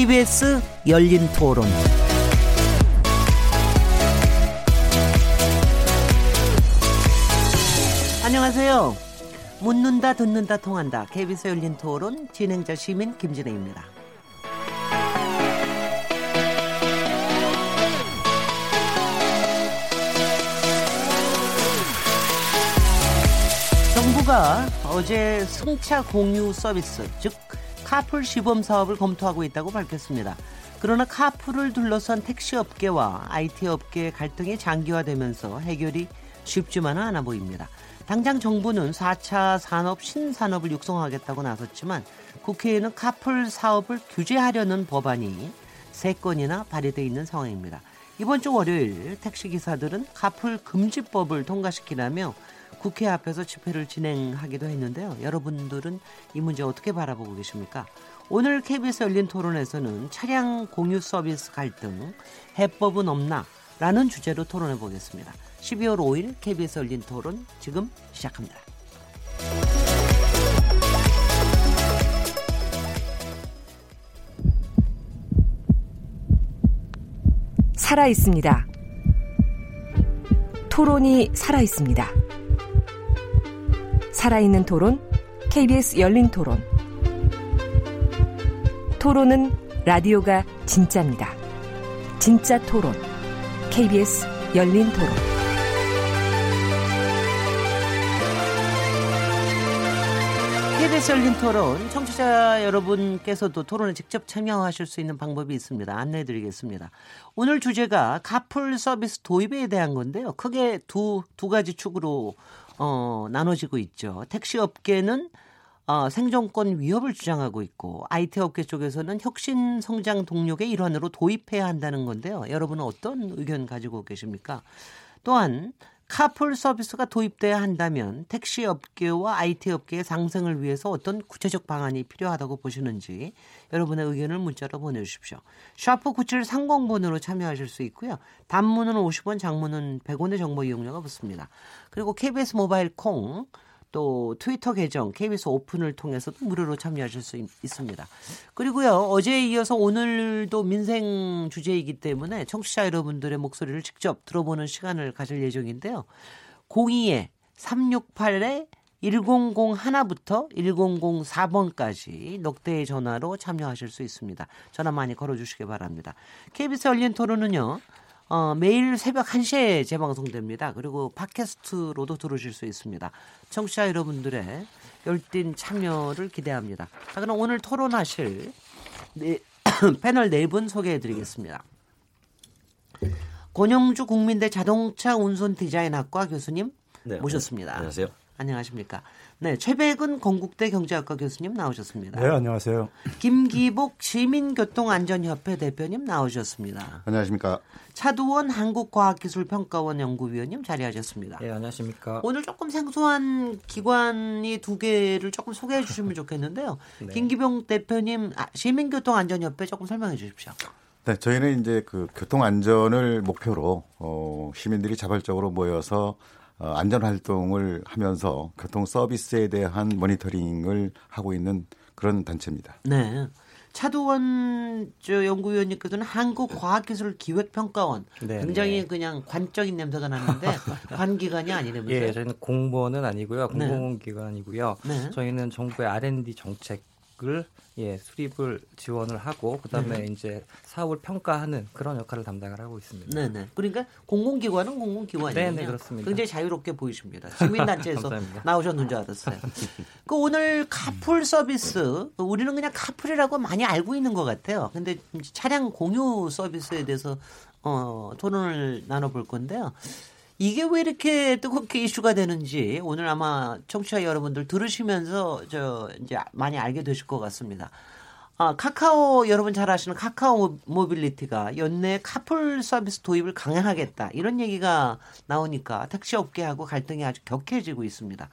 KBS 열린 토론. 안녕하세요. 묻는다, 듣는다, 통한다. KBS 열린 토론 진행자 시민 김진혜입니다. 정부가 어제 승차 공유 서비스, 즉 카풀 시범 사업을 검토하고 있다고 밝혔습니다. 그러나 카풀을 둘러싼 택시 업계와 IT 업계의 갈등이 장기화되면서 해결이 쉽지만은 않아 보입니다. 당장 정부는 4차 산업 신산업을 육성하겠다고 나섰지만 국회에는 카풀 사업을 규제하려는 법안이 3건이나 발의돼 있는 상황입니다. 이번 주 월요일 택시기사들은 카풀 금지법을 통과시키라며 국회 앞에서 집회를 진행하기도 했는데요. 여러분들은 이 문제 어떻게 바라보고 계십니까? 오늘 KBS 열린 토론에서는 차량 공유 서비스 갈등, 해법은 없나? 라는 주제로 토론해 보겠습니다. 12월 5일 KBS 열린 토론 지금 시작합니다. 살아 있습니다. 토론이 살아 있습니다. 살아있는 토론, KBS 열린 토론. 토론은 라디오가 진짜입니다. 진짜 토론, KBS 열린 토론. KBS 열린 토론, 청취자 여러분께서도 토론에 직접 참여하실 수 있는 방법이 있습니다. 안내해 드리겠습니다. 오늘 주제가 카풀 서비스 도입에 대한 건데요. 크게 두, 두 가지 축으로 어, 나눠지고 있죠. 택시 업계는 어, 생존권 위협을 주장하고 있고 IT 업계 쪽에서는 혁신 성장 동력의 일환으로 도입해야 한다는 건데요. 여러분은 어떤 의견 가지고 계십니까? 또한 카풀 서비스가 도입돼야 한다면 택시 업계와 IT 업계의 상생을 위해서 어떤 구체적 방안이 필요하다고 보시는지 여러분의 의견을 문자로 보내주십시오. 샤프 9730번으로 참여하실 수 있고요. 단문은 50원, 장문은 100원의 정보 이용료가 붙습니다. 그리고 KBS 모바일 콩, 또 트위터 계정 KBS 오픈을 통해서도 무료로 참여하실 수 있, 습니다 그리고요 어제에 이어서 오늘도 민생 주제이기 때문에 청취자 여러분들의 목소리를 직접 들어보는 시간을 가질 예정인데요. 02에 368에 1001부터 1004번까지 넉대의 전화로 참여하실 수 있습니다. 전화 많이 걸어주시기 바랍니다. KBS 열린 토론은요. 어, 매일 새벽 1시에 재방송됩니다. 그리고 팟캐스트로도 들으실 수 있습니다. 청취자 여러분들의 열띤 참여를 기대합니다. 자, 그럼 오늘 토론하실 네, 패널 네 분 소개해 드리겠습니다. 권영주 국민대 자동차 운송 디자인학과 교수님 네, 모셨습니다. 안녕하세요. 안녕하십니까. 네, 최백은 건국대 경제학과 교수님 나오셨습니다. 네, 안녕하세요. 김기복 시민교통안전협회 대표님 나오셨습니다. 안녕하십니까. 차두원 한국과학기술평가원 연구위원님 자리하셨습니다. 네, 안녕하십니까. 오늘 조금 생소한 기관이 두 개를 조금 소개해 주시면 좋겠는데요. 네. 김기병 대표님 아, 시민교통안전협회 조금 설명해 주십시오. 네, 저희는 이제 그 교통 안전을 목표로 어, 시민들이 자발적으로 모여서 어, 안전 활동을 하면서 교통 서비스에 대한 모니터링을 하고 있는 그런 단체입니다. 네. 차두원 저 연구위원님께서는 한국과학기술기획평가원 네, 굉장히 네. 그냥 관적인 냄새가 나는데 관기관이 아니라면서요? 예, 저희는 공무원은 아니고요, 네. 공공기관이고요. 네. 저희는 정부의 R&D 정책 을 예, 수립을 지원을 하고 그다음에 네. 이제 사업을 평가하는 그런 역할을 담당을 하고 있습니다. 네, 네. 그러니까 공공기관은 공공기관이에요. 네, 네, 그렇습니다. 굉장히 자유롭게 보이십니다. 시민단체에서 나오셨는 줄 알았어요. 그 오늘 카풀 서비스 우리는 그냥 카풀이라고 많이 알고 있는 것 같아요. 근데 차량 공유 서비스에 대해서 어, 토론을 나눠볼 건데요. 이게 왜 이렇게 뜨겁게 이슈가 되는지 오늘 아마 청취자 여러분들 들으시면서 저 이제 많이 알게 되실 것 같습니다. 아, 카카오 여러분 잘 아시는 카카오 모빌리티가 연내 카풀 서비스 도입을 강행하겠다 이런 얘기가 나오니까 택시 업계하고 갈등이 아주 격해지고 있습니다.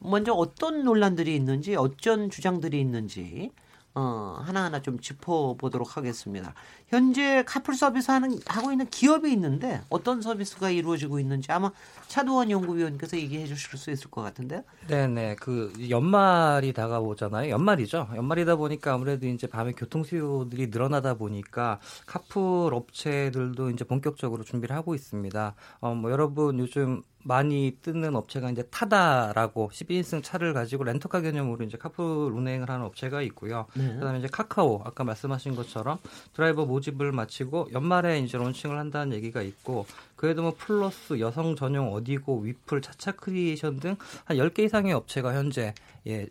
먼저 어떤 논란들이 있는지 어떤 주장들이 있는지 어, 하나하나 좀 짚어보도록 하겠습니다. 현재 카풀 서비스 하는, 하고 있는 기업이 있는데 어떤 서비스가 이루어지고 있는지 아마 차두원 연구위원께서 얘기해 주실 수 있을 것 같은데요. 네네. 그 연말이 다가오잖아요. 연말이죠. 연말이다 보니까 아무래도 이제 밤에 교통 수요들이 늘어나다 보니까 카풀 업체들도 이제 본격적으로 준비를 하고 있습니다. 어, 뭐 여러분 요즘 많이 뜨는 업체가 이제 타다라고 12인승 차를 가지고 렌터카 개념으로 이제 카풀 운행을 하는 업체가 있고요. 네. 그다음에 이제 카카오 아까 말씀하신 것처럼 드라이버 모집을 마치고 연말에 이제 론칭을 한다는 얘기가 있고 그 외에도 뭐 풀러스 여성 전용 어디고 위풀 차차 크리에이션 등 한 10개 이상의 업체가 현재 예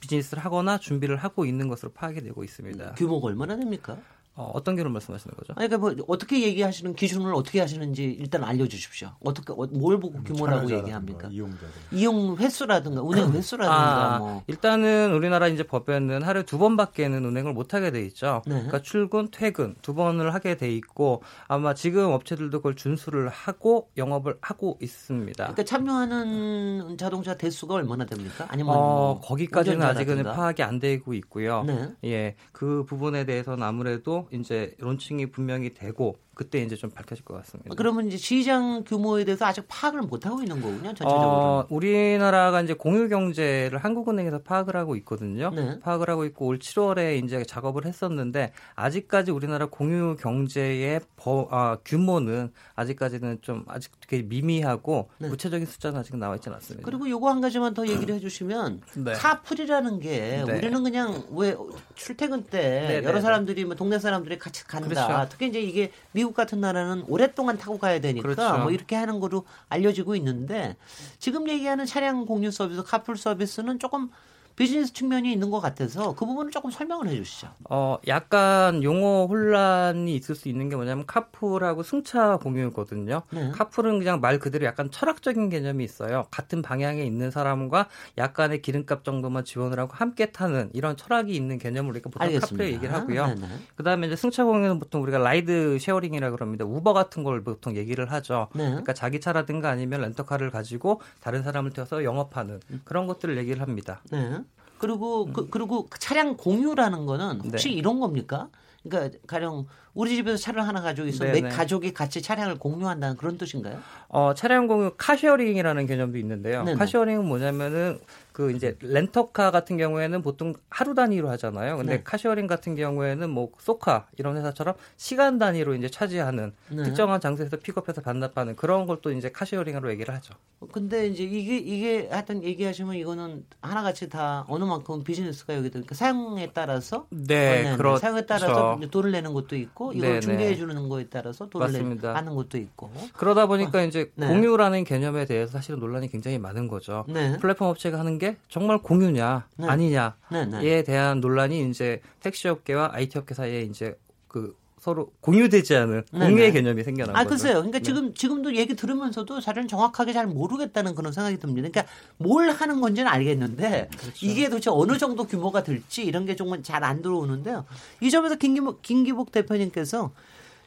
비즈니스를 하거나 준비를 하고 있는 것으로 파악이 되고 있습니다. 규모가 얼마나 됩니까? 어, 어떤 경우를 말씀하시는 거죠? 아니, 그러니까 뭐 어떻게 얘기하시는 기준을 어떻게 하시는지 일단 알려주십시오. 어떻게 어, 뭘 보고 규모라고 얘기합니까? 이용자들. 이용 횟수라든가 운행 횟수라든가 아, 뭐. 일단은 우리나라 이제 법에는 하루에 두 번밖에는 운행을 못 하게 돼 있죠. 네. 그러니까 출근, 퇴근 두 번을 하게 돼 있고 아마 지금 업체들도 그걸 준수를 하고 영업을 하고 있습니다. 그러니까 참여하는 자동차 대수가 얼마나 됩니까? 아니면 어, 뭐 거기까지는 아직은 파악이 안 되고 있고요. 네. 예, 그 부분에 대해서는 아무래도 이제 론칭이 분명히 되고 그때 이제 좀 밝혀질 것 같습니다. 그러면 이제 시장 규모에 대해서 아직 파악을 못 하고 있는 거군요. 전체적으로. 어, 우리나라가 이제 공유 경제를 한국은행에서 파악을 하고 있거든요. 네. 파악을 하고 있고 올 7월에 이제 작업을 했었는데 아직까지 우리나라 공유 경제의 버, 아, 규모는 아직까지는 좀 아직 되게 미미하고 네. 구체적인 숫자는 아직 나와 있지는 않습니다. 그리고 요거 한 가지만 더 얘기를 해주시면 네. 카풀이라는 게 네. 우리는 그냥 왜 출퇴근 때 네, 여러 네, 사람들이 뭐 동네 사람들이 같이 간다. 그렇죠. 특히 이제 이게 미국 미국 같은 나라는 오랫동안 타고 가야 되니까 그렇죠. 뭐 이렇게 하는 거로 알려지고 있는데 지금 얘기하는 차량 공유 서비스, 카풀 서비스는 조금 비즈니스 측면이 있는 것 같아서 그 부분을 조금 설명을 해주시죠. 어, 약간 용어 혼란이 있을 수 있는 게 뭐냐면 카풀하고 승차 공유거든요. 네. 카풀은 그냥 말 그대로 약간 철학적인 개념이 있어요. 같은 방향에 있는 사람과 약간의 기름값 정도만 지원을 하고 함께 타는 이런 철학이 있는 개념을 우리가 보통 카풀이라 얘기를 하고요. 그 다음에 이제 승차 공유는 보통 우리가 ride sharing이라 그럽니다. 우버 같은 걸 보통 얘기를 하죠. 네. 그러니까 자기 차라든가 아니면 렌터카를 가지고 다른 사람을 태워서 영업하는 그런 것들을 얘기를 합니다. 네. 그리고 그, 음. 그, 그리고 차량 공유라는 거는 혹시 네. 이런 겁니까? 그러니까 가령 우리 집에서 차를 하나 가지고 있어 내 가족이 같이 차량을 공유한다는 그런 뜻인가요? 어, 차량 공유 car sharing이라는 개념도 있는데요. 네네. car sharing은 뭐냐면은 그 이제 렌터카 같은 경우에는 보통 하루 단위로 하잖아요. 근데 네. car sharing 같은 경우에는 뭐 소카 이런 회사처럼 시간 단위로 이제 차지하는 네. 특정한 장소에서 픽업해서 반납하는 그런 걸 또 이제 car sharing으로 얘기를 하죠. 근데 이제 이게 이게 하여튼 얘기하시면 이거는 하나같이 다 어느 만큼 비즈니스가 여기 그러니까 사용에 따라서 네, 그렇죠. 사용에 따라서 돈을 내는 것도 있고 이걸 네, 준비해 주는 거에 따라서 돈을 맞습니다. 내는 것도 있고 그러다 보니까 어, 이제 네. 공유라는 개념에 대해서 사실은 논란이 굉장히 많은 거죠. 네. 플랫폼 업체가 하는 게 정말 공유냐 네. 아니냐에 네, 네. 대한 논란이 이제 택시업계와 IT업계 사이에 이제 그 서로 공유되지 않은 네, 공유의 개념이 생겨난 아, 거죠. 아, 글쎄요. 그러니까 네. 지금 지금도 얘기 들으면서도 사실은 정확하게 잘 모르겠다는 그런 생각이 듭니다. 그러니까 뭘 하는 건지는 알겠는데 그렇죠. 이게 도대체 어느 정도 규모가 될지 이런 게 조금 잘 안 들어오는데요. 이 점에서 김기복, 김기복 대표님께서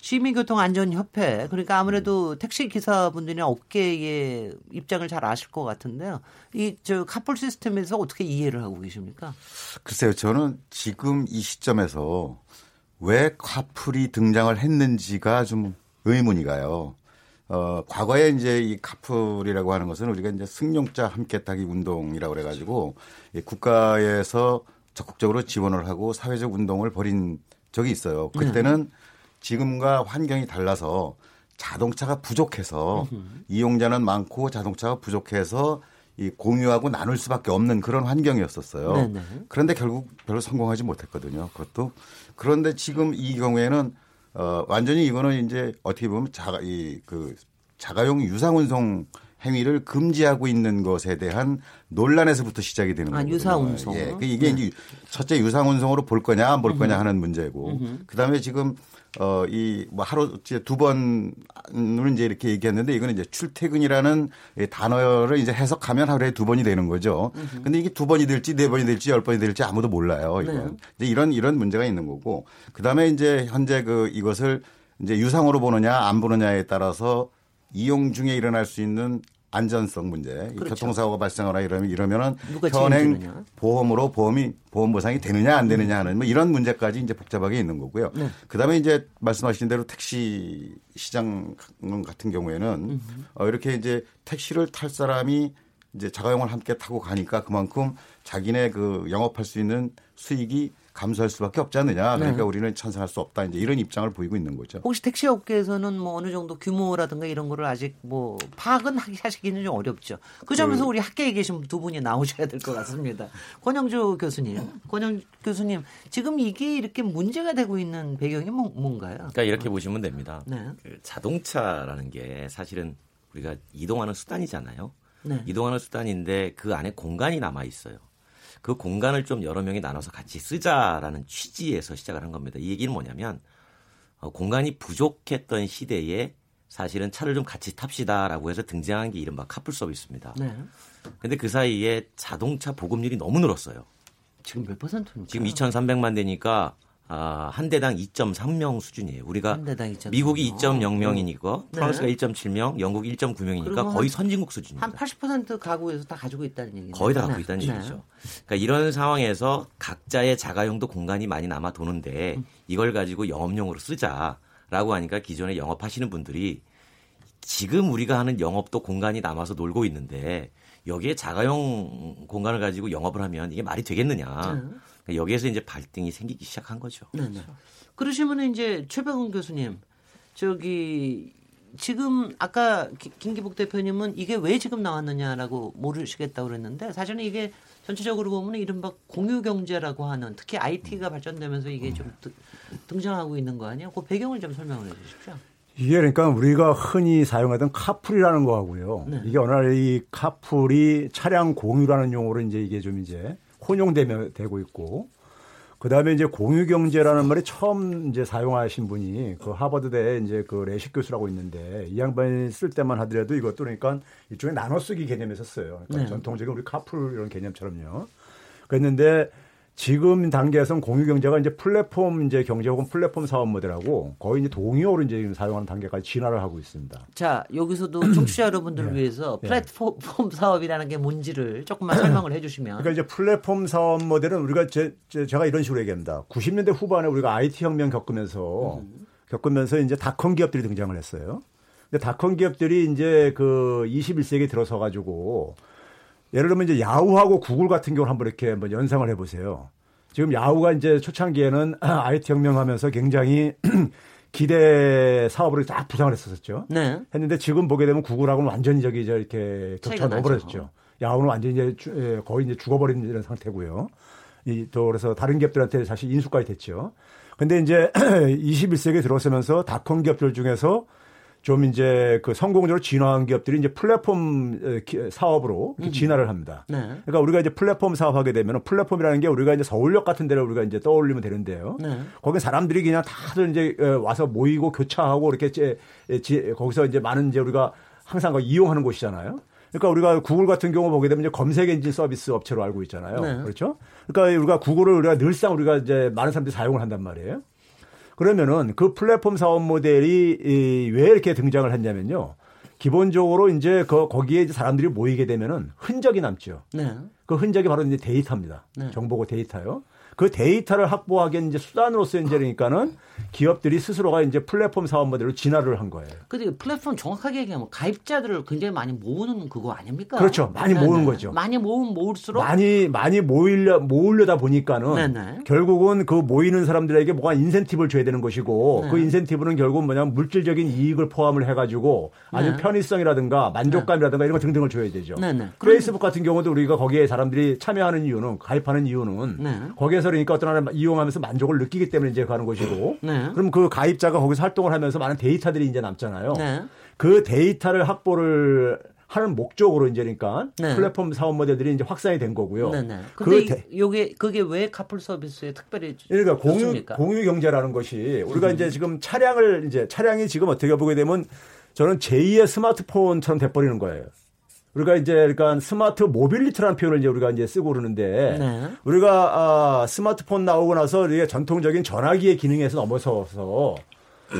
시민교통안전협회 그러니까 아무래도 택시 기사분들이나 업계의 입장을 잘 아실 것 같은데요. 이 저 카풀 시스템에서 어떻게 이해를 하고 계십니까? 글쎄요, 저는 지금 이 시점에서 왜 카풀이 등장을 했는지가 좀 의문이 가요. 어, 과거에 이제 이 카풀이라고 하는 것은 우리가 이제 승용차 함께 타기 운동이라고 그래가지고 국가에서 적극적으로 지원을 하고 사회적 운동을 벌인 적이 있어요. 그때는 네. 지금과 환경이 달라서 자동차가 부족해서 이용자는 많고 자동차가 부족해서 이 공유하고 나눌 수밖에 없는 그런 환경이었었어요. 네네. 그런데 결국 별로 성공하지 못했거든요. 그것도 그런데 지금 이 경우에는 어 완전히 이거는 이제 어떻게 보면 자가 이 그 자가용 유상운송 행위를 금지하고 있는 것에 대한 논란에서부터 시작이 되는 거예요. 아, 유상운송. 예. 그 이게 네. 이제 첫째 유상운송으로 볼 거냐 안 볼 거냐 하는 문제고, 그 다음에 지금 어, 이, 뭐, 하루, 이제 두 번을 이제 이렇게 얘기했는데 이거는 이제 출퇴근이라는 단어를 이제 해석하면 하루에 두 번이 되는 거죠. 근데 이게 두 번이 될지 네 번이 될지 열 번이 될지 아무도 몰라요. 이건. 네. 이런, 이런 문제가 있는 거고. 그 다음에 이제 현재 그 이것을 이제 유상으로 보느냐 안 보느냐에 따라서 이용 중에 일어날 수 있는 안전성 문제, 그렇죠. 교통사고가 발생하거나 이러면 이러면은 현행 보험으로 보험이 보험 보상이 되느냐 안 되느냐 하는 뭐 이런 문제까지 이제 복잡하게 있는 거고요. 네. 그다음에 이제 말씀하신 대로 택시 시장 같은 경우에는 어, 이렇게 이제 택시를 탈 사람이 이제 자가용을 함께 타고 가니까 그만큼 자기네 그 영업할 수 있는 수익이 감소할 수밖에 없지 않느냐. 그러니까 네. 우리는 찬성할 수 없다. 이제 이런 입장을 보이고 있는 거죠. 혹시 택시 업계에서는 뭐 어느 정도 규모라든가 이런 거를 아직 뭐 파악은 하시기는 좀 어렵죠. 그 점에서 그... 우리 학계에 계신 두 분이 나오셔야 될 것 같습니다. 권영주 교수님, 권영 교수님, 지금 이게 이렇게 문제가 되고 있는 배경이 뭐, 뭔가요? 그러니까 이렇게 보시면 됩니다. 네. 그 자동차라는 게 사실은 우리가 이동하는 수단이잖아요. 네. 이동하는 수단인데 그 안에 공간이 남아 있어요. 그 공간을 좀 여러 명이 나눠서 같이 쓰자라는 취지에서 시작을 한 겁니다. 이 얘기는 뭐냐면 어, 공간이 부족했던 시대에 사실은 차를 좀 같이 탑시다라고 해서 등장한 게 이른바 카풀 서비스입니다. 네. 근데 그 사이에 자동차 보급률이 너무 늘었어요. 지금 몇 퍼센트입니까? 지금 2,300만 대니까 아, 한 대당 2.3명 수준이에요. 우리가 미국이 2.0명이니까 네. 프랑스가 1.7명, 영국이 1.9명이니까 거의 선진국 수준입니다. 한 80% 가구에서 다 가지고 있다는 얘기죠. 거의 다 갖고 네. 있다는 네. 얘기죠. 그러니까 이런 상황에서 각자의 자가용도 공간이 많이 남아 도는데 음. 이걸 가지고 영업용으로 쓰자라고 하니까 기존에 영업하시는 분들이 지금 우리가 하는 영업도 공간이 남아서 놀고 있는데 여기에 자가용 공간을 가지고 영업을 하면 이게 말이 되겠느냐. 네. 그러니까 여기에서 이제 발등이 생기기 시작한 거죠. 네, 네. 그러시면 이제 최백운 교수님, 저기 지금 아까 김기복 대표님은 이게 왜 지금 나왔느냐라고 모르시겠다고 그랬는데 사실은 이게 전체적으로 보면 이른바 공유 경제라고 하는 특히 IT가 발전되면서 이게 좀 등장하고 있는 거 아니에요? 그 배경을 좀 설명을 해 주십시오. 이게 그러니까 우리가 흔히 사용하던 카풀이라는 거하고요. 네. 이게 어느 날 이 카풀이 차량 공유라는 용어로 이제 이게 좀 이제 혼용되고 있고 그다음에 이제 공유 경제라는 말이 처음 이제 사용하신 분이 그 하버드대 이제 그 레식 교수라고 있는데 이 양반이 쓸 때만 하더라도 이것도 그러니까 일종의 나눠 쓰기 개념에서 써요. 그러니까 네. 전통적인 우리 카풀 이런 개념처럼요. 그랬는데 지금 단계에서는 공유 경제가 이제 플랫폼 이제 경제 혹은 플랫폼 사업 모델하고 거의 이제 동의어로 이제 사용하는 단계까지 진화를 하고 있습니다. 자, 여기서도 청취자 여러분들을 네. 위해서 네. 플랫폼 네. 사업이라는 게 뭔지를 조금만 설명을 해 주시면. 그러니까 이제 플랫폼 사업 모델은 우리가 제, 가 이런 식으로 얘기합니다. 90년대 후반에 우리가 IT 혁명 겪으면서 음. 겪으면서 이제 닷컴 기업들이 등장을 했어요. 근데 닷컴 기업들이 이제 그 21세기에 들어서 가지고 예를 들면 이제 야후하고 구글 같은 경우를 한번 이렇게 한번 연상을 해보세요. 지금 야후가 이제 초창기에는 IT 혁명하면서 굉장히 기대 사업으로 딱 부상을 했었죠. 네. 했는데 지금 보게 되면 구글하고는 완전히 저기 저 이렇게 겹쳐 넣어버렸죠. 야후는 완전히 이제 주, 예, 거의 이제 죽어버린 이런 상태고요. 이, 또 그래서 다른 기업들한테 사실 인수까지 됐죠. 근데 이제 21세기에 들어서면서 닷컴 기업들 중에서 좀 이제 그 성공적으로 진화한 기업들이 이제 플랫폼 사업으로 음. 진화를 합니다. 네. 그러니까 우리가 이제 플랫폼 사업하게 되면 플랫폼이라는 게 우리가 이제 서울역 같은 데를 우리가 이제 떠올리면 되는데요. 네. 거기 사람들이 그냥 다들 이제 와서 모이고 교차하고 이렇게 이제 거기서 이제 많은 이제 우리가 항상 이용하는 곳이잖아요. 그러니까 우리가 구글 같은 경우 보게 되면 이제 검색 엔진 서비스 업체로 알고 있잖아요. 네. 그렇죠? 그러니까 우리가 구글을 우리가 늘상 우리가 이제 많은 사람들이 사용을 한단 말이에요. 그러면은 그 플랫폼 사업 모델이 왜 이렇게 등장을 했냐면요. 기본적으로 이제 그 거기에 이제 사람들이 모이게 되면은 흔적이 남죠. 네. 그 흔적이 바로 이제 데이터입니다. 네. 정보고 데이터요. 그 데이터를 확보하기엔 이제 수단으로서 이제 그러니까는 기업들이 스스로가 이제 플랫폼 사업 모델로 진화를 한 거예요. 근데 플랫폼 정확하게 얘기하면 가입자들을 굉장히 많이 모으는 그거 아닙니까? 그렇죠. 많이 네네. 모으는 거죠. 많이 모으면 모을수록 많이 많이 모이려 모으려다 보니까는 네네. 결국은 그 모이는 사람들에게 뭐가 인센티브를 줘야 되는 것이고 네. 그 인센티브는 결국 뭐냐면 물질적인 이익을 포함을 해 가지고 아주 네. 편의성이라든가 만족감이라든가 이런 거 등등을 줘야 되죠. 네네. 페이스북 같은 경우도 우리가 거기에 사람들이 참여하는 이유는 가입하는 이유는 네. 거기에 서 그러니까 어떤 하나 이용하면서 만족을 느끼기 때문에 이제 가는 것이고 네. 그럼 그 가입자가 거기서 활동을 하면서 많은 데이터들이 이제 남잖아요. 네. 그 데이터를 확보를 하는 목적으로 이제 그러니까 네. 플랫폼 사업 모델들이 이제 확산이 된 거고요. 네, 네. 그 데, 요게 그게 왜 카풀 서비스에 특별히 그러니까 공유 공유 경제라는 것이 우리가 음. 이제 지금 차량을 이제 차량이 지금 어떻게 보게 되면 저는 제2의 스마트폰처럼 돼버리는 거예요. 우리가 이제 그러니까 smart mobility라는 표현을 이제 우리가 이제 쓰고 그러는데 네. 우리가 아, 스마트폰 나오고 나서 우리가 전통적인 전화기의 기능에서 넘어서서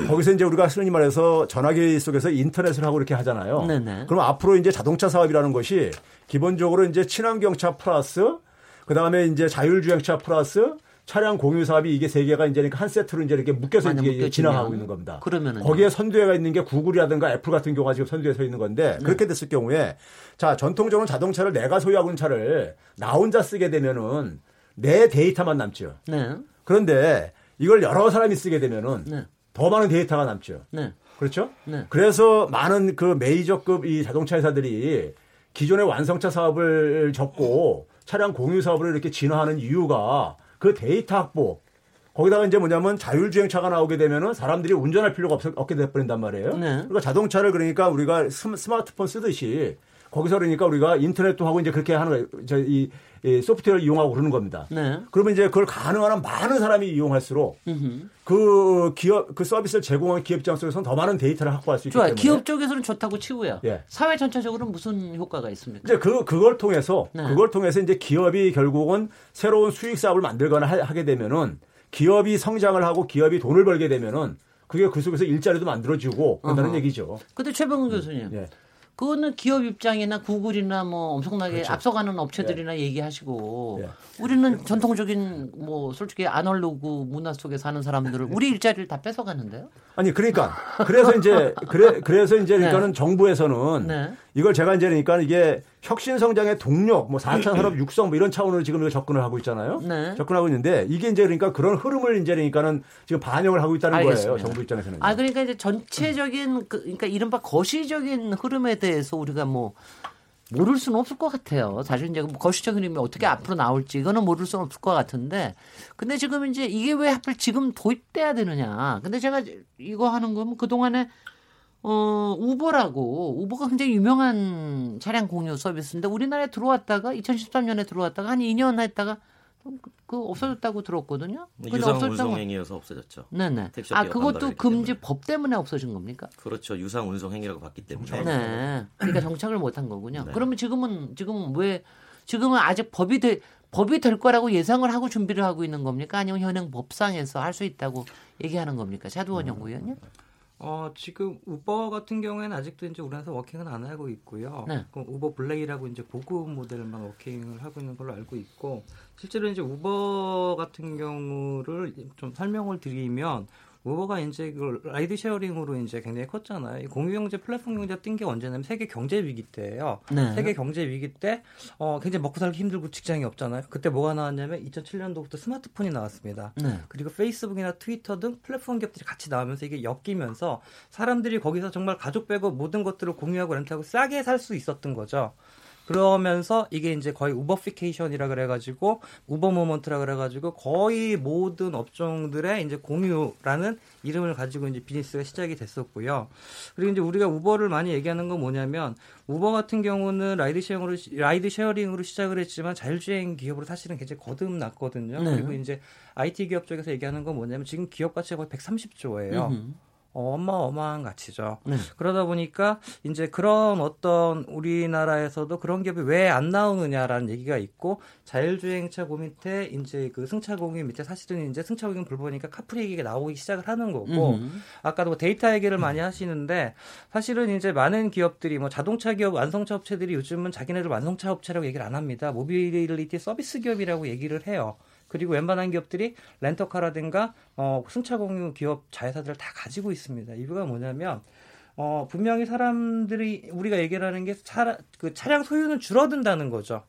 거기서 이제 우리가 흔히 말해서 전화기 속에서 인터넷을 하고 이렇게 하잖아요. 네네. 그럼 앞으로 이제 자동차 사업이라는 것이 기본적으로 이제 친환경차 플러스 그 다음에 이제 자율주행차 플러스 차량 공유 사업이 이게 세 개가 이제 한 세트로 이제 이렇게 묶여서 이게 진행하고 있는 겁니다. 그러면은 거기에 선두에가 있는 게 구글이라든가 애플 같은 경우가 지금 선두에 서 있는 건데 네. 그렇게 됐을 경우에 자 전통적으로 자동차를 내가 소유하고 있는 차를 나 혼자 쓰게 되면은 내 데이터만 남죠. 네. 그런데 이걸 여러 사람이 쓰게 되면은 네. 더 많은 데이터가 남죠. 네. 그렇죠? 네. 그래서 많은 그 메이저급 이 자동차 회사들이 기존의 완성차 사업을 접고 차량 공유 사업을 이렇게 진화하는 이유가 그 데이터 확보 거기다가 이제 뭐냐면 자율주행차가 나오게 되면은 사람들이 운전할 필요가 없, 없게 돼버린단 말이에요. 네. 그러니까 자동차를 그러니까 우리가 스마트폰 쓰듯이 거기서 그러니까 우리가 인터넷도 하고 이제 그렇게 하는 거예요. 저이 이 소프트웨어를 이용하고 그러는 겁니다. 네. 그러면 이제 그걸 가능한 한 많은 사람이 이용할수록 으흠. 그 기업 그 서비스를 제공한 기업 입장 속에서는 더 많은 데이터를 확보할 수 있기 좋아요. 때문에 기업 쪽에서는 좋다고 치고요. 예. 사회 전체적으로는 무슨 효과가 있습니까? 이제 그 그걸 통해서 네. 그걸 통해서 이제 기업이 결국은 새로운 수익 사업을 만들거나 하, 게 되면은 기업이 성장을 하고 기업이 돈을 벌게 되면은 그게 그 속에서 일자리도 만들어지고 그런다는 얘기죠. 근데 최병훈 교수님. 예. 그거는 기업 입장이나 구글이나 뭐 엄청나게 그렇죠. 앞서가는 업체들이나 예. 얘기하시고 예. 우리는 전통적인 뭐 솔직히 아날로그 문화 속에 사는 사람들을 우리 일자리를 다 뺏어가는데요. 아니 그러니까 그래서 이제 그래 그래서 이제 네. 그러니까는 정부에서는 네. 이걸 제가 이제 그러니까 이게 혁신 성장의 동력, 뭐 4차 산업 육성 뭐 이런 차원으로 지금 접근을 하고 있잖아요. 네. 접근하고 있는데 이게 이제 그러니까 그런 흐름을 이제 그러니까는 지금 반영을 하고 있다는 알겠습니다. 거예요. 정부 입장에서는. 아 그러니까 이제 전체적인 그, 그러니까 이른바 거시적인 흐름에 대해서 우리가 뭐 모를 수는 없을 것 같아요. 사실 이제 뭐 거시적인 흐름이 어떻게 앞으로 나올지 이거는 모를 수는 없을 것 같은데 근데 지금 이제 이게 왜 하필 지금 도입돼야 되느냐. 근데 제가 이거 하는 거면 그 동안에 어, 우버라고, 우버가 굉장히 유명한 차량 공유 서비스인데 우리나라에 들어왔다가 2013년에 들어왔다가 한 2년 했다가 그 없어졌다고 들었거든요. 유상 운송행위여서 없어졌죠. 네네. 아 그것도 금지 때문에. 법 때문에 없어진 겁니까? 그렇죠. 유상 운송행위라고 봤기 때문에. 네. 그러니까 정착을 못한 거군요. 네. 그러면 지금은 지금은 왜 지금은 아직 법이 돼 법이 될 거라고 예상을 하고 준비를 하고 있는 겁니까? 아니면 현행 법상에서 할 수 있다고 얘기하는 겁니까? 차두원 음. 연구위원님? 어, 지금 우버 같은 경우에는 아직도 이제 우리나라에서 워킹은 안 하고 있고요. 네. 그 우버 블랙이라고 이제 고급 모델만 워킹을 하고 있는 걸로 알고 있고 실제로 이제 우버 같은 경우를 좀 설명을 드리면 우버가 이제 그 ride sharing으로 이제 굉장히 컸잖아요. 공유 경제, 플랫폼 경제 뜬 게 언제냐면 세계 경제 위기 때예요. 네. 세계 경제 위기 때 어, 굉장히 먹고 살기 힘들고 직장이 없잖아요. 그때 뭐가 나왔냐면 2007년도부터 스마트폰이 나왔습니다. 네. 그리고 페이스북이나 트위터 등 플랫폼 기업들이 같이 나오면서 이게 엮이면서 사람들이 거기서 정말 가족 빼고 모든 것들을 공유하고 렌트하고 싸게 살 수 있었던 거죠. 그러면서 이게 이제 거의 우버피케이션이라 그래가지고 Uber moment라 그래가지고 거의 모든 업종들의 이제 공유라는 이름을 가지고 이제 비즈니스가 시작이 됐었고요. 그리고 이제 우리가 우버를 많이 얘기하는 건 뭐냐면 우버 같은 경우는 ride sharing으로 ride sharing으로 시작을 했지만 자율주행 기업으로 사실은 굉장히 거듭났거든요. 네. 그리고 이제 IT 기업 쪽에서 얘기하는 건 뭐냐면 지금 기업 가치가 거의 130조예요. 음흠. 어마어마한 가치죠. 네. 그러다 보니까 이제 그런 어떤 우리나라에서도 그런 기업이 왜 안 나오느냐라는 얘기가 있고 자율주행차 고 밑에 이제 그 승차 공유 밑에 사실은 이제 승차 공유 불보니까 카풀이 얘기가 나오기 시작을 하는 거고 음. 아까도 뭐 데이터 얘기를 많이 하시는데 사실은 이제 많은 기업들이 뭐 자동차 기업 완성차 업체들이 요즘은 자기네들 완성차 업체라고 얘기를 안 합니다. 모빌리티 서비스 기업이라고 얘기를 해요. 그리고 웬만한 기업들이 렌터카라든가 어, 승차 공유 기업 자회사들을 다 가지고 있습니다. 이유가 뭐냐면 어, 분명히 사람들이 우리가 얘기를 하는 게 차, 그 차량 소유는 줄어든다는 거죠.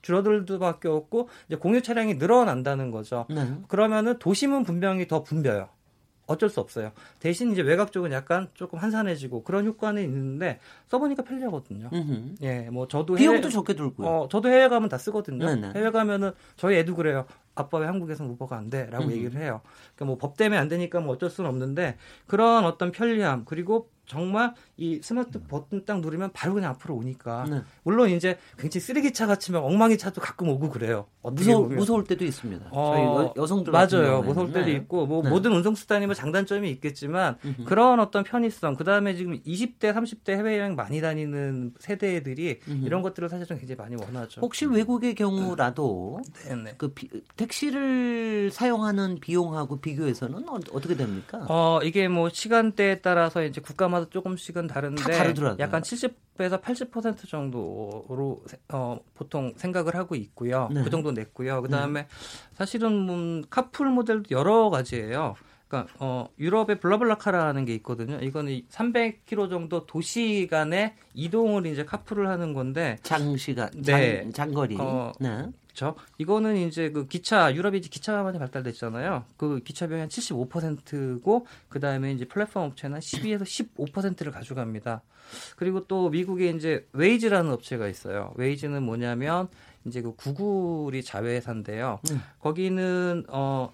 줄어들 수밖에 없고 이제 공유 차량이 늘어난다는 거죠. 네. 그러면은 도심은 분명히 더 붐벼요. 어쩔 수 없어요. 대신 이제 외곽 쪽은 약간 조금 한산해지고 그런 효과는 있는데 써보니까 편리하거든요. 음흠. 예, 뭐 저도 비용도 적게 들고요. 어, 저도 해외 가면 다 쓰거든요. 네네. 해외 가면은 저희 애도 그래요. 아빠 왜 한국에서는 우버가 안 돼? 라고 음흠. 얘기를 해요. 그러니까 뭐 법 때문에 안 되니까 뭐 어쩔 수는 없는데 그런 어떤 편리함 그리고 정말 이 스마트 버튼 딱 누르면 바로 그냥 앞으로 오니까 네. 물론 이제 굉장히 쓰레기차 같이면 엉망이 차도 가끔 오고 그래요. 무서 무서울 때도 있습니다. 어, 저희 여성들 맞아요. 무서울 때도 네. 있고 뭐 네. 모든 운송 수단이 뭐 장단점이 있겠지만 음흠. 그런 어떤 편의성 그 다음에 지금 20대 30대 해외 여행 많이 다니는 세대들이 음흠. 이런 것들을 사실은 굉장히 많이 원하죠. 혹시 외국의 경우라도 네네. 네. 그 비, 택시를 사용하는 비용하고 비교해서는 어, 떻게 됩니까? 어 이게 뭐 시간대에 따라서 이제 국가 마다 조금씩은 다른데 약간 70에서 80% 정도로 어, 보통 생각을 하고 있고요. 네. 그 정도 냈고요. 그다음에 네. 사실은 뭐 카풀 모델도 여러 가지예요. 그러니까 어 유럽의 블라블라카라는 게 있거든요. 이거는 300km 정도 도시 간의 이동을 이제 카풀을 하는 건데 장시간 네. 장, 장거리. 어, 네. 그렇죠. 이거는 이제 그 기차 유럽이 이제 기차가 많이 발달됐잖아요. 그 기차 비용이 한 75%고 그 다음에 이제 플랫폼 업체는 12에서 15%를 가져갑니다. 그리고 또 미국에 이제 웨이즈라는 업체가 있어요. 웨이즈는 뭐냐면 이제 그 구글의 자회사인데요. 음. 거기는 어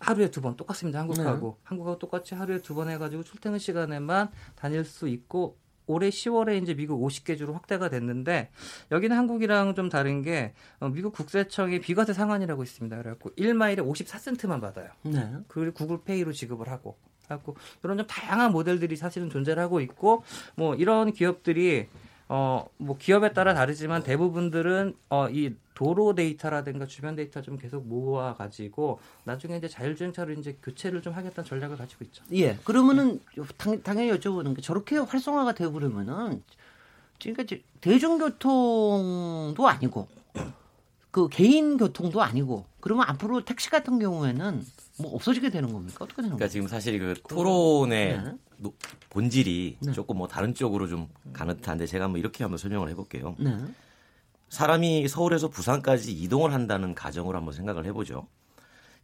하루에 두 번 똑같습니다. 한국하고 네. 한국하고 똑같이 하루에 두 번 해가지고 출퇴근 시간에만 다닐 수 있고 올해 10월에 이제 미국 50개 주로 확대가 됐는데 여기는 한국이랑 좀 다른 게 어, 미국 국세청이 비과세 상한이라고 있습니다. 그래갖고 1마일에 54센트만 받아요. 네. 그걸 구글 페이로 지급을 하고 갖고 이런 좀 다양한 모델들이 사실은 존재를 하고 있고 뭐 이런 기업들이 어, 뭐 기업에 따라 다르지만 대부분들은 어, 이 도로 데이터라든가 주변 데이터 좀 계속 모아 가지고 나중에 이제 자율주행차로 이제 교체를 좀 하겠다는 전략을 가지고 있죠. 예. 그러면은 당, 당연히 여쭤보는 게 저렇게 활성화가 되고 그러면은 그러니까 대중교통도 아니고 그 개인 교통도 아니고 그러면 앞으로 택시 같은 경우에는 뭐 없어지게 되는 겁니까? 어떻게 되는 그러니까 지금 사실 그 토론의 네. 본질이 네. 조금 뭐 다른 쪽으로 좀 가는 듯한데 제가 한번 이렇게 한번 설명을 해볼게요. 네. 사람이 서울에서 부산까지 이동을 한다는 가정으로 한번 생각을 해보죠.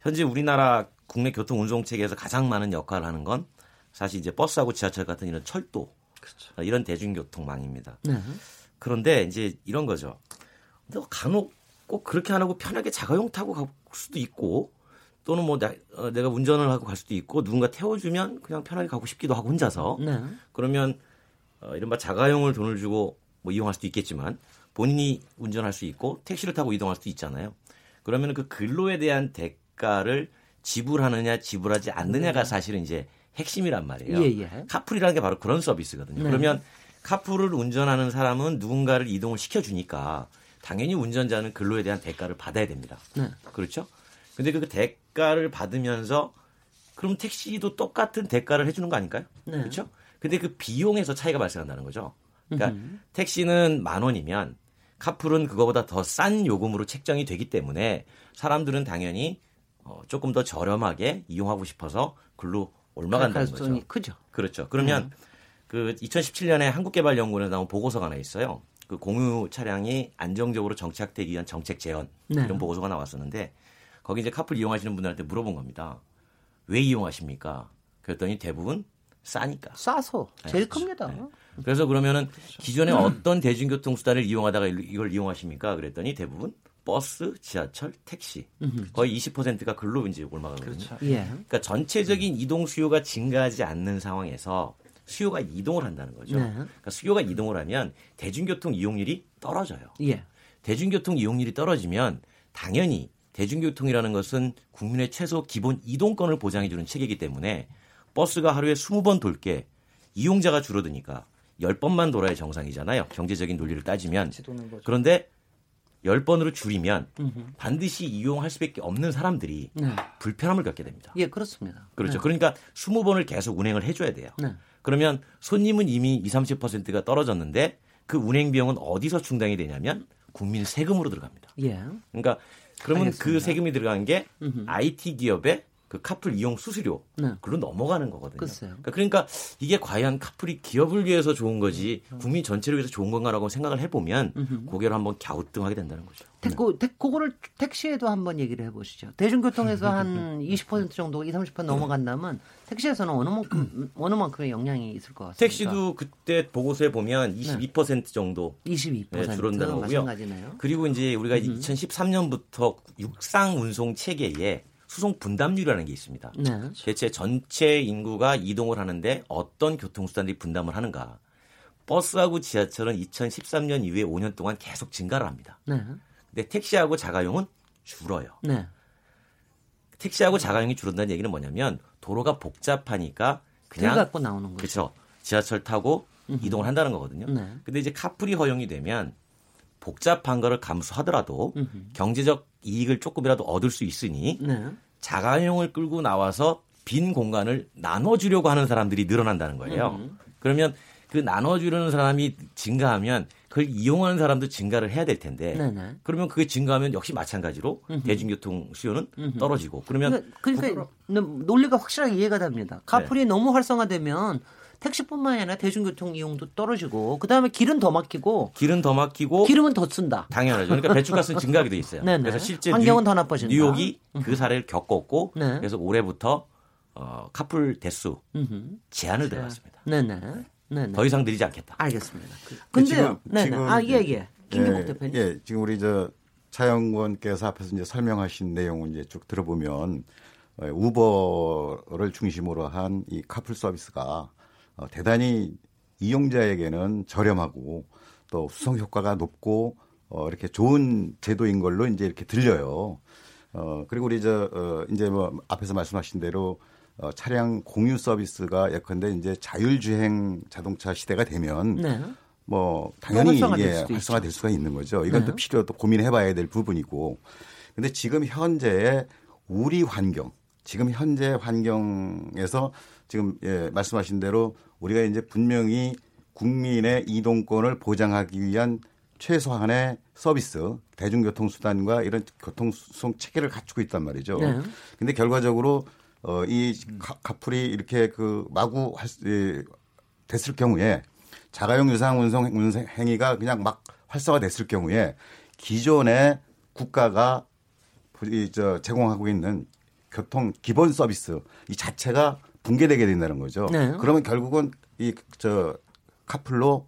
현재 우리나라 국내 교통 운송 체계에서 가장 많은 역할을 하는 건 사실 이제 버스하고 지하철 같은 이런 철도 그렇죠. 이런 대중교통망입니다. 네. 그런데 이제 이런 거죠. 간혹 꼭 그렇게 안 하고 편하게 자가용 타고 갈 수도 있고 또는 뭐 나, 어, 내가 운전을 하고 갈 수도 있고 누군가 태워주면 그냥 편하게 가고 싶기도 하고 혼자서 네. 그러면 어, 이른바 자가용을 돈을 주고 뭐 이용할 수도 있겠지만 본인이 운전할 수 있고 택시를 타고 이동할 수도 있잖아요. 그러면 그 근로에 대한 대가를 지불하느냐 지불하지 않느냐가 네. 사실은 이제 핵심이란 말이에요. 예, 예. 카풀이라는 게 바로 그런 서비스거든요. 네. 그러면 카풀을 운전하는 사람은 누군가를 이동을 시켜주니까 당연히 운전자는 근로에 대한 대가를 받아야 됩니다. 네. 그렇죠? 근데 그 대가를 받으면서 그럼 택시도 똑같은 대가를 해주는 거 아닐까요? 네. 그렇죠? 근데 그 비용에서 차이가 발생한다는 거죠. 그러니까 음흠. 택시는 만 원이면 카풀은 그거보다 더 싼 요금으로 책정이 되기 때문에 사람들은 당연히 어, 조금 더 저렴하게 이용하고 싶어서 글로 올라간다는 거죠. 크죠. 그렇죠. 그러면 음. 그 2017년에 한국개발연구원에 나온 보고서가 하나 있어요. 그 공유 차량이 안정적으로 정착되기 위한 정책 제언 네. 이런 보고서가 나왔었는데 거기 이제 카풀 이용하시는 분들한테 물어본 겁니다. 왜 이용하십니까? 그랬더니 대부분 싸니까. 싸서 네, 제일 네, 큽니다. 네. 그래서 그러면은. 기존에 음. 어떤 대중교통 수단을 이용하다가 이걸 이용하십니까? 그랬더니 대부분 버스, 지하철, 택시 거의 20%가 글로 이제 올라가거든요. 그렇죠. 예. 그러니까 전체적인 이동 수요가 증가하지 않는 상황에서 수요가 이동을 한다는 거죠. 네. 그러니까 수요가 이동을 하면 대중교통 이용률이 떨어져요. 예. 대중교통 이용률이 떨어지면 당연히 대중교통이라는 것은 국민의 최소 기본 이동권을 보장해주는 체계이기 때문에 버스가 하루에 20번 돌게 이용자가 줄어드니까 10번만 돌아야 정상이잖아요. 경제적인 논리를 따지면. 그런데 10번으로 줄이면 반드시 이용할 수밖에 없는 사람들이 네. 불편함을 겪게 됩니다. 예, 그렇습니다. 그렇죠. 네. 그러니까 20번을 계속 운행을 해줘야 돼요. 네. 그러면 손님은 이미 20, 30%가 떨어졌는데 그 운행 비용은 어디서 충당이 되냐면 국민 세금으로 들어갑니다. 예. 그러니까 그러면 그 알겠습니다. 그 세금이 들어간 게 음흠. IT 기업의 그 카풀 이용 수수료 네. 글로 넘어가는 거거든요. 그러니까, 그러니까, 이게 과연 카풀이 기업을 위해서 좋은 거지 음. 국민 전체를 위해서 좋은 건가라고 생각을 해보면 음흠. 고개를 한번 갸우뚱하게 된다는 거죠. 택고, 택, 그거를 택시에도 한번 얘기를 해보시죠. 대중교통에서 한 20% 정도, 20, 30% 넘어간다면 택시에서는 어느 만큼 어느 만큼의 영향이 있을 것 같습니다. 택시도 그때 보고서에 보면 22% 네. 정도 22% 네, 줄어든다는 거고요. 마찬가지네요. 그리고 이제 우리가 음. 2013년부터 육상 운송 체계에 수송 분담률이라는 게 있습니다. 네. 대체 전체 인구가 이동을 하는데 어떤 교통수단들이 분담을 하는가. 버스하고 지하철은 2013년 이후에 5년 동안 계속 증가를 합니다. 네. 근데 택시하고 자가용은 줄어요. 네. 택시하고 자가용이 줄어든다는 얘기는 뭐냐면 도로가 복잡하니까 그냥 갖고 나오는 거죠. 그렇죠. 지하철 타고 음흠. 이동을 한다는 거거든요. 네. 근데 이제 카풀이 허용이 되면 복잡한 거를 감수하더라도 음흠. 경제적 이익을 조금이라도 얻을 수 있으니 네. 자가용을 끌고 나와서 빈 공간을 나눠주려고 하는 사람들이 늘어난다는 거예요. 음. 그러면 그 나눠주려는 사람이 증가하면 그걸 이용하는 사람도 증가를 해야 될 텐데 네네. 그러면 그게 증가하면 역시 마찬가지로 음흠. 대중교통 수요는 음흠. 떨어지고 그러면 그러니까, 그러니까 논리가 확실하게 이해가 됩니다. 카풀이 네. 너무 활성화되면 택시뿐만 아니라 대중교통 이용도 떨어지고 그다음에 길은 더 막히고 길은 더 막히고 기름은 더 쓴다. 당연하죠. 그러니까 배출가스는 증가하게 돼 있어요. 네네. 그래서 실제 환경은 뉴, 더 나빠진다. 뉴욕이 그 사례를 겪었고 네. 그래서 올해부터 어, 카풀 대수 제한을 들어갔습니다. 네네. 네네. 더 이상 드리지 않겠다. 알겠습니다. 그, 근데요. 네, 네. 아, 예, 예. 김경국 예, 대표님. 예, 지금 우리 저 차영권께서 앞에서 이제 설명하신 내용을 이제 쭉 들어보면 어, 우버를 중심으로 한 이 카풀 서비스가 어, 대단히 이용자에게는 저렴하고 또 수성 효과가 높고 어, 이렇게 좋은 제도인 걸로 이제 이렇게 들려요. 어, 그리고 우리 저, 어, 이제 뭐 앞에서 말씀하신 대로 어, 차량 공유 서비스가 예컨대 이제 자율주행 자동차 시대가 되면 네. 뭐 당연히 이게 활성화될 수가 있는 거죠. 이건 네. 또 필요 또 고민해봐야 될 부분이고. 근데 지금 현재의 우리 환경, 지금 현재 환경에서 지금 예, 말씀하신 대로 우리가 이제 분명히 국민의 이동권을 보장하기 위한 최소한의 서비스, 대중교통 수단과 이런 교통 수송 체계를 갖추고 있단 말이죠. 네. 근데 결과적으로 어, 이 카풀이 이렇게 그 마구 할, 예, 됐을 경우에 자가용 유상 운송 행위가 그냥 막 활성화됐을 경우에 기존의 국가가 이, 저, 제공하고 있는 교통 기본 서비스 이 자체가 붕괴되게 된다는 거죠. 네. 그러면 결국은 이 저 카풀로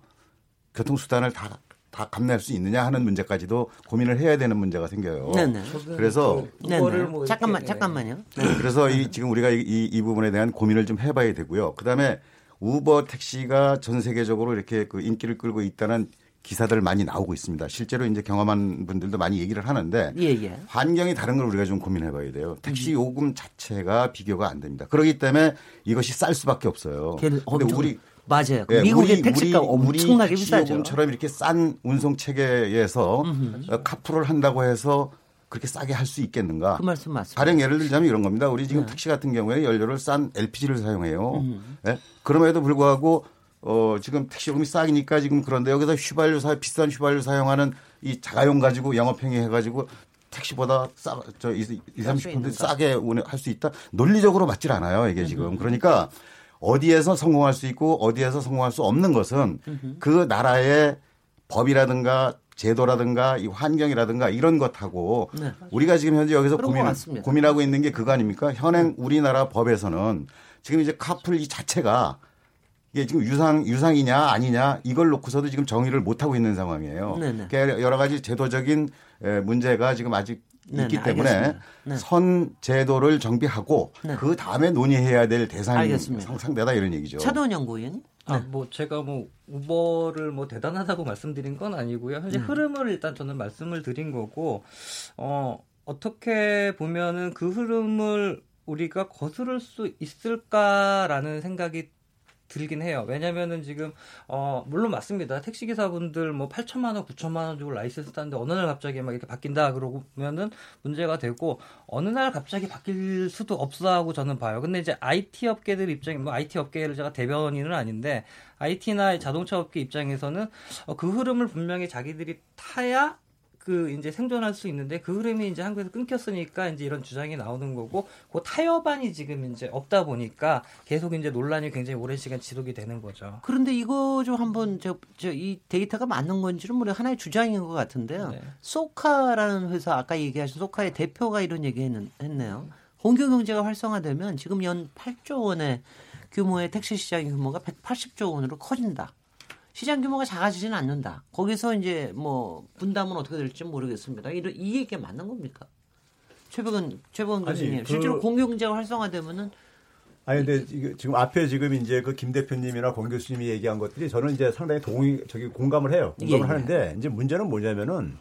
교통수단을 다, 다 감내할 수 있느냐 하는 문제까지도 고민을 해야 되는 문제가 생겨요. 네네. 네. 그래서 네, 네. 뭐 잠깐만 잠깐만요. 네. 그래서 이 지금 우리가 이, 이 부분에 대한 고민을 좀 해봐야 되고요. 그다음에 우버 택시가 전 세계적으로 이렇게 그 인기를 끌고 있다는 기사들 많이 나오고 있습니다. 실제로 이제 경험한 분들도 많이 얘기를 하는데 예, 예. 환경이 다른 걸 우리가 좀 고민해 봐야 돼요. 택시 음. 요금 자체가 비교가 안 됩니다. 그렇기 때문에 이것이 쌀 수밖에 없어요. 근데 우리 맞아요. 네, 미국의 택시가 엄청나게 비싸죠. 요금처럼 이렇게 싼 운송 체계에서 음흠. 카풀을 한다고 해서 그렇게 싸게 할 수 있겠는가? 그 말씀 맞습니다. 가령 예를 들자면 이런 겁니다. 우리 지금 네. 택시 같은 경우에 연료를 싼 LPG를 사용해요. 네? 그럼에도 불구하고 어, 지금 택시 요금이 싸니까 지금 그런데 여기서 휘발유 사, 비싼 휘발유 사용하는 이 자가용 가지고 영업행위 해가지고 택시보다 싸, 저 20, 30% 싸게 할 수 있다? 논리적으로 맞질 않아요, 이게 지금. 그러니까 어디에서 성공할 수 있고 어디에서 성공할 수 없는 것은 그 나라의 법이라든가 제도라든가 이 환경이라든가 이런 것하고 네. 우리가 지금 현재 여기서 고민, 고민하고 있는 게 그거 아닙니까? 현행 우리나라 법에서는 지금 이제 카풀 이 자체가 이게 지금 유상 유상이냐 아니냐 이걸 놓고서도 지금 정의를 못 하고 있는 상황이에요. 네네. 그러니까 여러 가지 제도적인 문제가 지금 아직 네네, 있기 때문에 네. 선 제도를 정비하고 네. 그 다음에 논의해야 될 대상이 상당하다 이런 얘기죠. 차두원 연구위원. 아, 네. 뭐 제가 뭐 우버를 뭐 대단하다고 말씀드린 건 아니고요. 현재 음. 흐름을 일단 저는 말씀을 드린 거고 어 어떻게 보면은 그 흐름을 우리가 거스를 수 있을까라는 생각이 들긴 해요. 왜냐면은 지금 어 물론 맞습니다. 택시 기사분들 뭐 8천만 원, 9천만 원 주고 라이센스 땄는데 어느 날 갑자기 막 이렇게 바뀐다 그러면은 문제가 되고 어느 날 갑자기 바뀔 수도 없어 하고 저는 봐요. 근데 이제 IT 업계들 입장에 뭐 IT 업계를 제가 대변인은 아닌데 IT나 자동차 업계 입장에서는 어, 그 흐름을 분명히 자기들이 타야 그 이제 생존할 수 있는데 그 흐름이 이제 한국에서 끊겼으니까 이제 이런 주장이 나오는 거고 그 타협안이 지금 이제 없다 보니까 계속 이제 논란이 굉장히 오랜 시간 지속이 되는 거죠. 그런데 이거 좀 한번 저저이 데이터가 맞는 건지는 우리 하나의 주장인 것 같은데요. 네. 소카라는 회사 아까 얘기하신 소카의 대표가 이런 얘기 했네요. 홍교 경제가 활성화되면 지금 연 8조 원의 규모의 택시 시장 규모가 180조 원으로 커진다. 시장 규모가 작아지지는 않는다. 거기서 이제 뭐 분담은 어떻게 될지 모르겠습니다. 이, 이 얘기가 맞는 겁니까? 최백은 최백은 교수님 그, 실제로 공유경제가 활성화되면은 아니 근데 지금 앞에 지금 이제 그 김 대표님이나 공 교수님이 얘기한 것들이 저는 이제 상당히 동의 저기 공감을 해요. 공감을 예, 예. 하는데 이제 문제는 뭐냐면은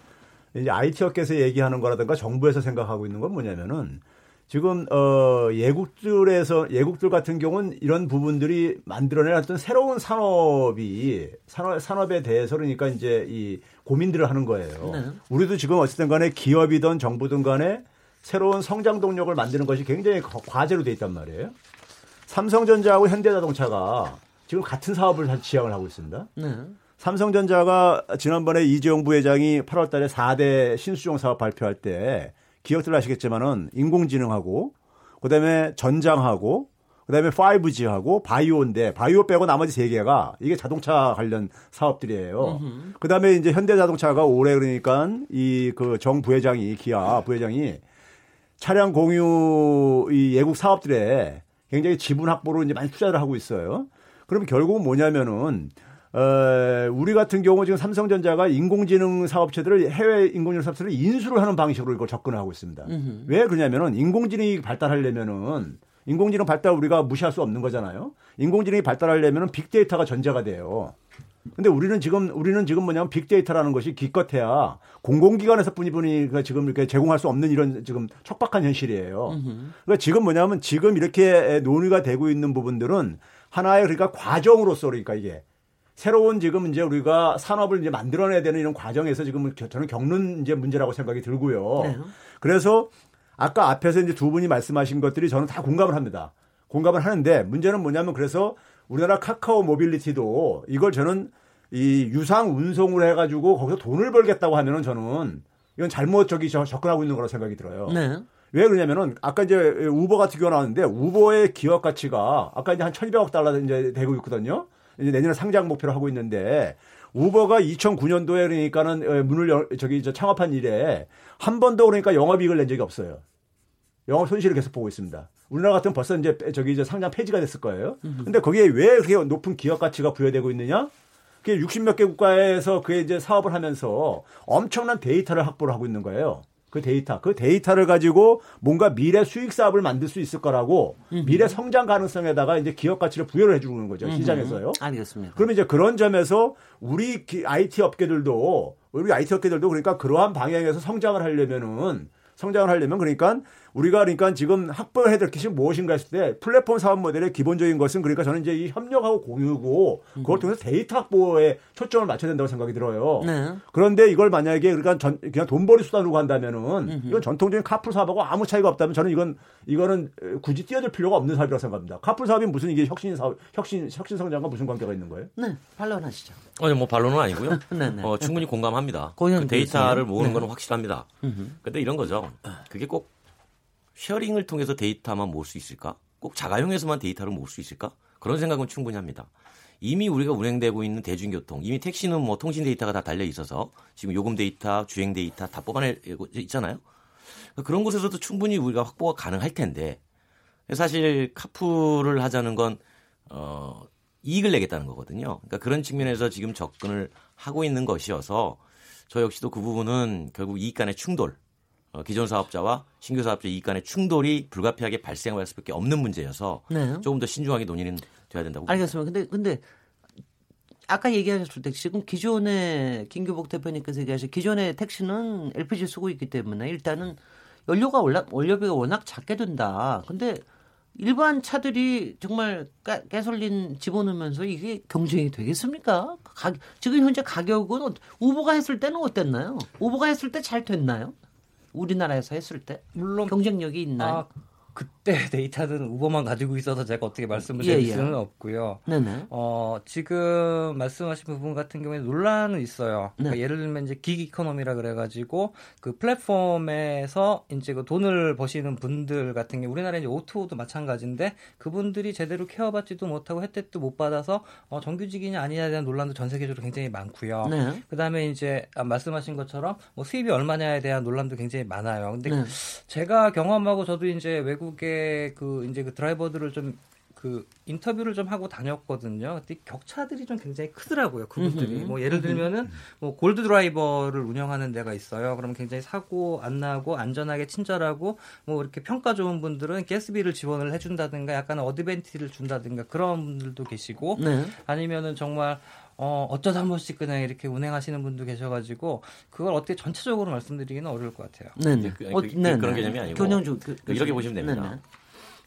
이제 IT 업계에서 얘기하는 거라든가 정부에서 생각하고 있는 건 뭐냐면은 지금 어 예국들에서 예국들 같은 경우는 이런 부분들이 만들어낸 어떤 새로운 산업이 산업 산업에 대해서 그러니까 이제 이 고민들을 하는 거예요. 네. 우리도 지금 어쨌든 간에 기업이든 정부든 간에 새로운 성장 동력을 만드는 것이 굉장히 과제로 돼 있단 말이에요. 삼성전자하고 현대자동차가 지금 같은 사업을 지향을 하고 있습니다. 네. 삼성전자가 지난번에 이재용 부회장이 8월 달에 4대 신수종 사업 발표할 때 기억들 아시겠지만은 인공지능하고 그다음에 전장하고 그다음에 5G하고 바이오인데 바이오 빼고 나머지 세 개가 이게 자동차 관련 사업들이에요. 그다음에 이제 현대자동차가 올해 그러니까 이 그 정 부회장이 기아 부회장이 차량 공유 이 예국 사업들에 굉장히 지분 확보로 이제 많이 투자를 하고 있어요. 그럼 결국은 뭐냐면은 어, 우리 같은 경우 지금 삼성전자가 인공지능 사업체들을 해외 인공지능 사업체를 인수를 하는 방식으로 이걸 접근하고 있습니다. 으흠. 왜 그러냐면은 인공지능이 발달하려면은 인공지능 발달 우리가 무시할 수 없는 거잖아요. 인공지능이 발달하려면은 빅데이터가 전제가 돼요. 근데 우리는 지금 우리는 지금 뭐냐면 빅데이터라는 것이 기껏해야 공공기관에서 뿐이뿐이 지금 이렇게 제공할 수 없는 이런 지금 척박한 현실이에요. 그러니까 지금 뭐냐면 지금 이렇게 논의가 되고 있는 부분들은 하나의 그러니까 과정으로서 그러니까 이게 새로운 지금 이제 우리가 산업을 이제 만들어내야 되는 이런 과정에서 지금 저는 겪는 이제 문제라고 생각이 들고요. 네. 그래서 아까 앞에서 이제 두 분이 말씀하신 것들이 저는 다 공감을 합니다. 공감을 하는데 문제는 뭐냐면 그래서 우리나라 카카오 모빌리티도 이걸 저는 이 유상 운송을 해가지고 거기서 돈을 벌겠다고 하면은 저는 이건 잘못 저기 접근하고 있는 거라고 생각이 들어요. 네. 왜 그러냐면은 아까 이제 우버 같은 경우 나왔는데 우버의 기업 가치가 아까 이제 한 1,200억 달러 이제 되고 있거든요. 이제 내년에 상장 목표로 하고 있는데 우버가 2009년도에 그러니까는 어, 문을 열, 저기 저 창업한 이래 한 번도 그러니까 영업이익을 낸 적이 없어요. 영업 손실을 계속 보고 있습니다. 우리나라 같으면 벌써 이제 저기 이제 상장 폐지가 됐을 거예요. 근데 거기에 왜 그렇게 높은 기업 가치가 부여되고 있느냐? 그게 60몇 개 국가에서 그게 이제 사업을 하면서 엄청난 데이터를 확보를 하고 있는 거예요. 그 데이터, 그 데이터를 가지고 뭔가 미래 수익 사업을 만들 수 있을 거라고 음흠. 미래 성장 가능성에다가 이제 기업 가치를 부여를 해주는 거죠 음흠. 시장에서요. 알겠습니다. 그러면 이제 그런 점에서 우리 IT 업계들도 우리 IT 업계들도 그러니까 그러한 방향에서 성장을 하려면은 성장을 하려면 그러니까 우리가 그러니까 지금 확보해야 될 것이 무엇인가 했을 때 플랫폼 사업 모델의 기본적인 것은 그러니까 저는 이제 이 협력하고 공유고 그걸 통해서 데이터 확보에 초점을 맞춰야 된다고 생각이 들어요. 네. 그런데 이걸 만약에 그러니까 전, 그냥 돈벌이 수단으로 간다면은 이건 전통적인 카풀 사업하고 아무 차이가 없다면 저는 이건 이거는 굳이 뛰어들 필요가 없는 사업이라고 생각합니다. 카풀 사업이 무슨 이게 혁신 사업, 혁신 혁신 성장과 무슨 관계가 있는 거예요? 네, 반론하시죠. 아니 뭐 반론은 아니고요. 네, 네. 어, 충분히 공감합니다. 그 데이터를 모으는 네. 건 확실합니다. 근데 이런 거죠. 그게 꼭 sharing을 통해서 데이터만 모을 수 있을까? 꼭 자가용에서만 데이터를 모을 수 있을까? 그런 생각은 충분히 합니다. 이미 우리가 운행되고 있는 대중교통, 이미 택시는 뭐 통신 데이터가 다 달려 있어서 지금 요금 데이터, 주행 데이터 다 뽑아내고 있잖아요. 그런 곳에서도 충분히 우리가 확보가 가능할 텐데 사실 카풀을 하자는 건 어, 이익을 내겠다는 거거든요. 그러니까 그런 측면에서 지금 접근을 하고 있는 것이어서 저 역시도 그 부분은 결국 이익 간의 충돌, 어, 기존 사업자와 신규 사업자 이익 간의 충돌이 불가피하게 발생할 수밖에 없는 문제여서 네. 조금 더 신중하게 논의는 돼야 된다고. 알겠습니다. 근데 근데 아까 얘기하셨을 때 지금 기존의 김규복 대표님께서 얘기하신 기존의 택시는 LPG 쓰고 있기 때문에 일단은 연료가 올라 원료비가 워낙 작게 된다. 근데 일반 차들이 정말 가, 가솔린 집어넣으면서 이게 경쟁이 되겠습니까? 가, 지금 현재 가격은 우버가 했을 때는 어땠나요? 우버가 했을 때 잘 됐나요? 우리나라에서 했을 때 물론 경쟁력이 있나요? 아, 그때 데이터는 우버만 가지고 있어서 제가 어떻게 말씀을 드릴 예, 예. 수는 없고요. 네네. 어, 지금 말씀하신 부분 같은 경우에 논란은 있어요. 네. 그러니까 예를 들면 이제 기 이코노미라 그래가지고 그 플랫폼에서 이제 그 돈을 버시는 분들 같은 경우 우리나라 이제 오토도 마찬가지인데 그분들이 제대로 케어받지도 못하고 혜택도 못 받아서 어, 정규직이냐 아니냐에 대한 논란도 전 세계적으로 굉장히 많고요. 네. 그 다음에 이제 말씀하신 것처럼 뭐 수입이 얼마냐에 대한 논란도 굉장히 많아요. 근데 네. 제가 경험하고 저도 이제 외국 외국의 그 이제 그 드라이버들을 좀 그 인터뷰를 좀 하고 다녔거든요. 근데 격차들이 좀 굉장히 크더라고요. 그분들이 뭐 예를 들면은 뭐 골드 드라이버를 운영하는 데가 있어요. 그럼 굉장히 사고 안 나고 안전하게 친절하고 뭐 이렇게 평가 좋은 분들은 가스비를 지원을 해준다든가 약간 어드밴티를 준다든가 그런 분들도 계시고 네. 아니면은 정말 어, 어쩌다 한 번씩 그냥 이렇게 운행하시는 분도 계셔가지고 그걸 어떻게 전체적으로 말씀드리기는 어려울 것 같아요. 네, 그, 어, 그, 네, 그런 개념이 아니고 교정주, 그, 그, 이렇게 보시면 됩니다. 네네.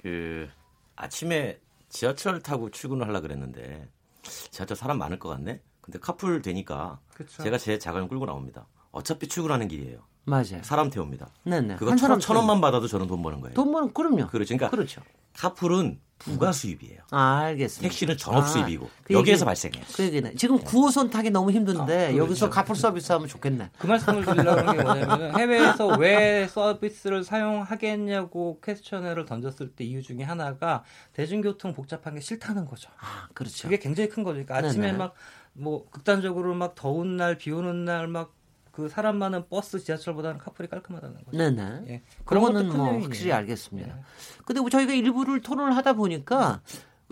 그 아침에 지하철 타고 출근을 하려 그랬는데 지하철 사람 많을 것 같네. 근데 카풀 되니까 그쵸. 제가 제 자가용 끌고 나옵니다. 어차피 출근하는 길이에요. 맞아요. 사람 태웁니다. 네네. 그거 천, 천 원만 받아도 저는 돈 버는 거예요. 돈 버는 그럼요. 그렇죠. 그러니까 그렇죠. 카풀은 부가 수입이에요. 아, 알겠습니다. 택시는 전업 아, 수입이고 그 여기에서 얘기, 발생해요. 그 얘기는 지금 네. 9호선 타기 너무 힘든데 아, 그렇죠. 여기서 카풀 서비스 하면 좋겠네. 그 말씀을 드리려는 게 뭐냐면 해외에서 왜 서비스를 사용하겠냐고 퀘스천을 던졌을 때 이유 중에 하나가 대중교통 복잡한 게 싫다는 거죠. 아, 그렇죠. 그게 굉장히 큰 거죠. 그러니까 아침에 막 뭐 극단적으로 막 더운 날, 비 오는 날 막 그 사람 많은 버스 지하철보다는 카풀이 깔끔하다는 거죠. 네네. 예. 그런 거는 뭐 확실히 알겠습니다. 예. 근데 뭐 저희가 일부를 토론을 하다 보니까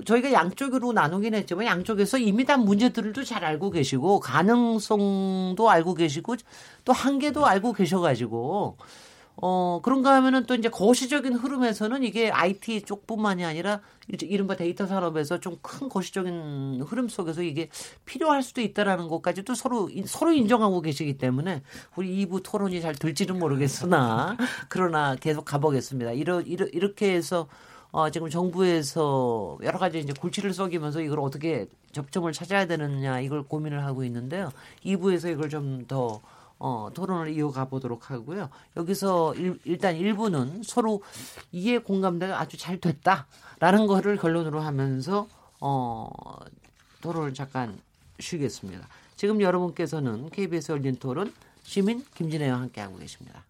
저희가 양쪽으로 나누긴 했지만 양쪽에서 이미 다 문제들도 잘 알고 계시고 가능성도 알고 계시고 또 한계도 알고 계셔가지고 어, 그런가 하면은 또 이제 거시적인 흐름에서는 이게 IT 쪽뿐만이 아니라 이른바 데이터 산업에서 좀 큰 거시적인 흐름 속에서 이게 필요할 수도 있다라는 것까지도 서로 서로 인정하고 계시기 때문에 우리 2부 토론이 잘 될지는 모르겠으나 그러나 계속 가보겠습니다. 이러, 이러, 이렇게 해서 어, 지금 정부에서 여러 가지 이제 골치를 썩이면서 이걸 어떻게 접점을 찾아야 되느냐 이걸 고민을 하고 있는데요. 2부에서 이걸 좀더 어, 토론을 이어가 보도록 하고요. 여기서 일, 단 일부는 서로 이해 공감대가 아주 잘 됐다라는 거를 결론으로 하면서 어, 토론을 잠깐 쉬겠습니다. 지금 여러분께서는 KBS 열린 토론 시민 김진애와 함께하고 계십니다.